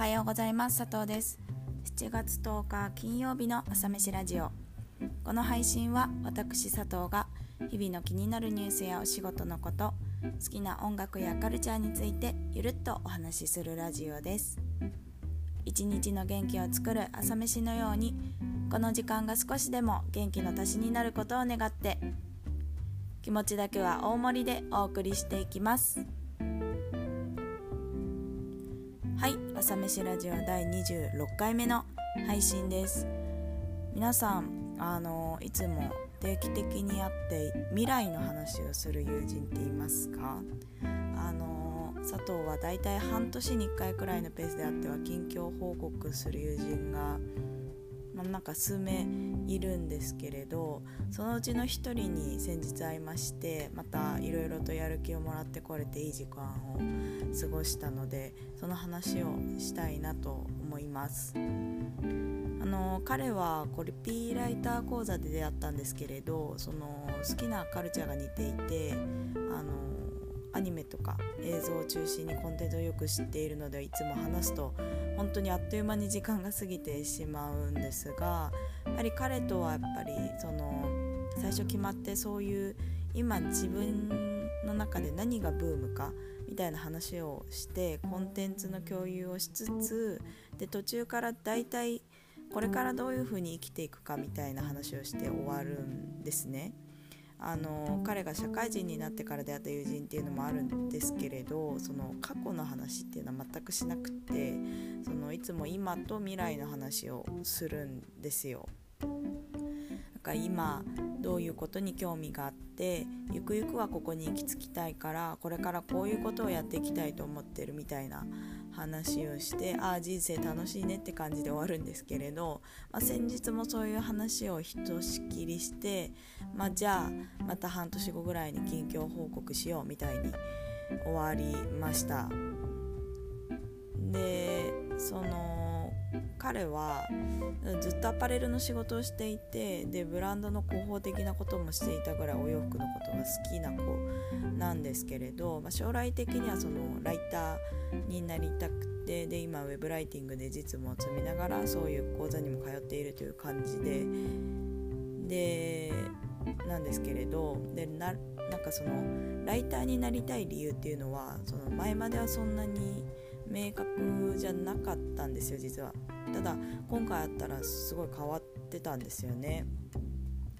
はようございます。佐藤です。7月10日金曜日の朝飯ラジオ。この配信は私佐藤が日々の気になるニュースやお仕事のこと好きな音楽やカルチャーについてゆるっとお話しするラジオです。一日の元気を作る朝飯のようにこの時間が少しでも元気の足しになることを願って気持ちだけは大盛りでお送りしていきます。はい朝飯ラジオ第26回目の配信です。皆さんあのいつも定期的に会って未来の話をする友人っていますか？あの佐藤はだいたい半年に1回くらいのペースであっては近況報告する友人がまあ、なんか数名いるんですけれどそのうちの1人に先日会いましてまたいろいろとやる気をもらってこれていい時間を過ごしたのでその話をしたいなと思います。あの彼はコリピーライター講座で出会ったんですけれどその好きなカルチャーが似ていてあのアニメとか映像を中心にコンテンツをよく知っているのでいつも話すと本当にあっという間に時間が過ぎてしまうんですがやはり彼とはやっぱりその最初決まってそういう今自分の中で何がブームかみたいな話をしてコンテンツの共有をしつつで途中から大体これからどういうふうに生きていくかみたいな話をして終わるんですね。あの彼が社会人になってから出会った友人っていうのもあるんですけれどその過去の話っていうのは全くしなくてそのいつも今と未来の話をするんですよ。なんか今どういうことに興味があってゆくゆくはここに行き着きたいからこれからこういうことをやっていきたいと思ってるみたいな話をしてああ人生楽しいねって感じで終わるんですけれど、まあ、先日もそういう話をひとしきりして、まあ、じゃあまた半年後ぐらいに近況報告しようみたいに終わりました。でその彼はずっとアパレルの仕事をしていてでブランドの広報的なこともしていたぐらいお洋服のことが好きな子なんですけれど、まあ、将来的にはそのライターになりたくてで今ウェブライティングで実務を積みながらそういう講座にも通っているという感じででなんですけれどでななんかそのライターになりたい理由っていうのはその前まではそんなに明確じゃなかったんですよ実は。ただ今回あったらすごい変わってたんですよね。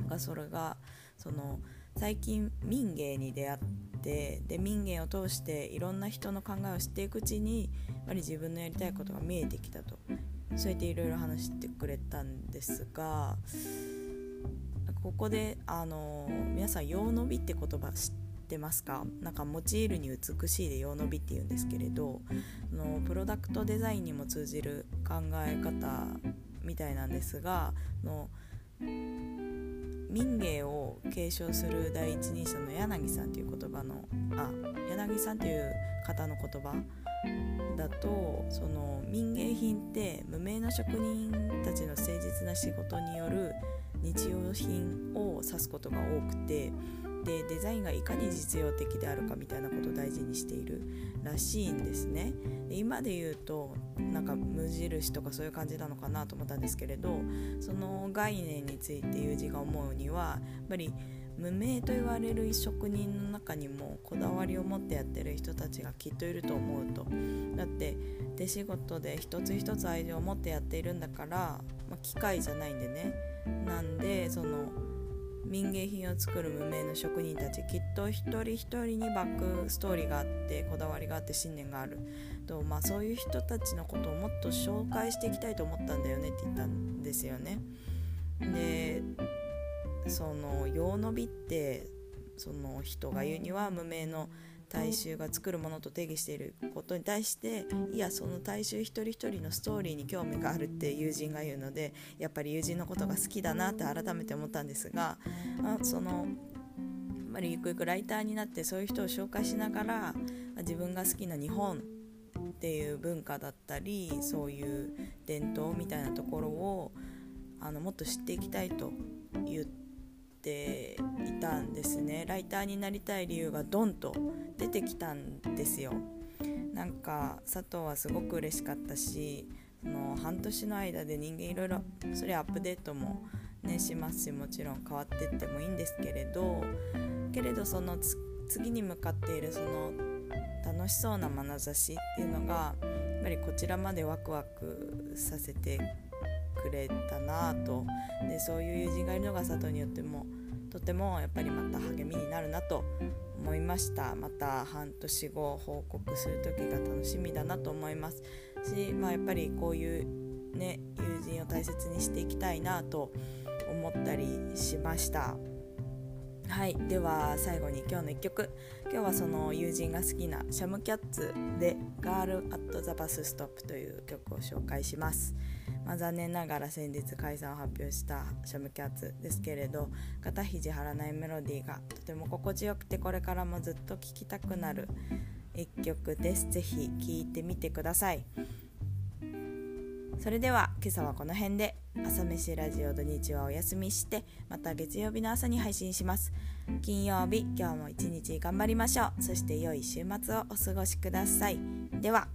がそれがその最近民芸に出会ってで民芸を通していろんな人の考えを知っていくうちにやっぱり自分のやりたいことが見えてきたと。そうやっていろいろ話してくれたんですがここであの皆さん「用の美」って言葉知ってってますか？なんか用いるに美しいで用の美っていうんですけれどのプロダクトデザインにも通じる考え方みたいなんですがの民芸を継承する第一人者の柳さんという言葉のあ柳さんという方の言葉だとその民芸品って無名の職人たちの誠実な仕事による日用品を指すことが多くてでデザインがいかに実用的であるかみたいなことを大事にしているらしいんですね。で今で言うとなんか無印とかそういう感じなのかなと思ったんですけれどその概念について友人が思うにはやっぱり無名と言われる職人の中にもこだわりを持ってやってる人たちがきっといると思うと。だって手仕事で一つ一つ愛情を持ってやっているんだから、まあ、機械じゃないんでね。なんでその民芸品を作る無名の職人たちきっと一人一人にバックストーリーがあってこだわりがあって信念があると、まあ、そういう人たちのことをもっと紹介していきたいと思ったんだよねって言ったんですよね。でその用の美ってその人が言うには無名の大衆が作るものと定義していることに対していやその大衆一人一人のストーリーに興味があるって友人が言うのでやっぱり友人のことが好きだなって改めて思ったんですが、あ、そのやっぱりゆくゆくライターになってそういう人を紹介しながら自分が好きな日本っていう文化だったりそういう伝統みたいなところをあのもっと知っていきたいと言ってていたんですね。ライターになりたい理由がドンと出てきたんですよ。なんか佐藤はすごく嬉しかったしその半年の間で人間いろいろそれアップデートもねしますしもちろん変わってってもいいんですけれどけれどその次に向かっているその楽しそうな眼差しっていうのがやっぱりこちらまでワクワクさせてくれたなと。でそういう友人がいるのが佐藤によってもとてもやっぱりまた励みになるなと思いました。また半年後報告する時が楽しみだなと思います。し、まあ、やっぱりこういうね友人を大切にしていきたいなと思ったりしました。はいでは最後に今日の1曲。今日はその友人が好きなシャムキャッツで「ガール・アット・ザ・バス・ストップ」という曲を紹介します、まあ、残念ながら先日解散を発表したシャムキャッツですけれど肩肘張らないメロディーがとても心地よくてこれからもずっと聴きたくなる1曲です。ぜひ聴いてみてください。それでは今朝はこの辺で朝飯ラジオ土日はお休みしてまた月曜日の朝に配信します。金曜日今日も一日頑張りましょう。そして良い週末をお過ごしください。では。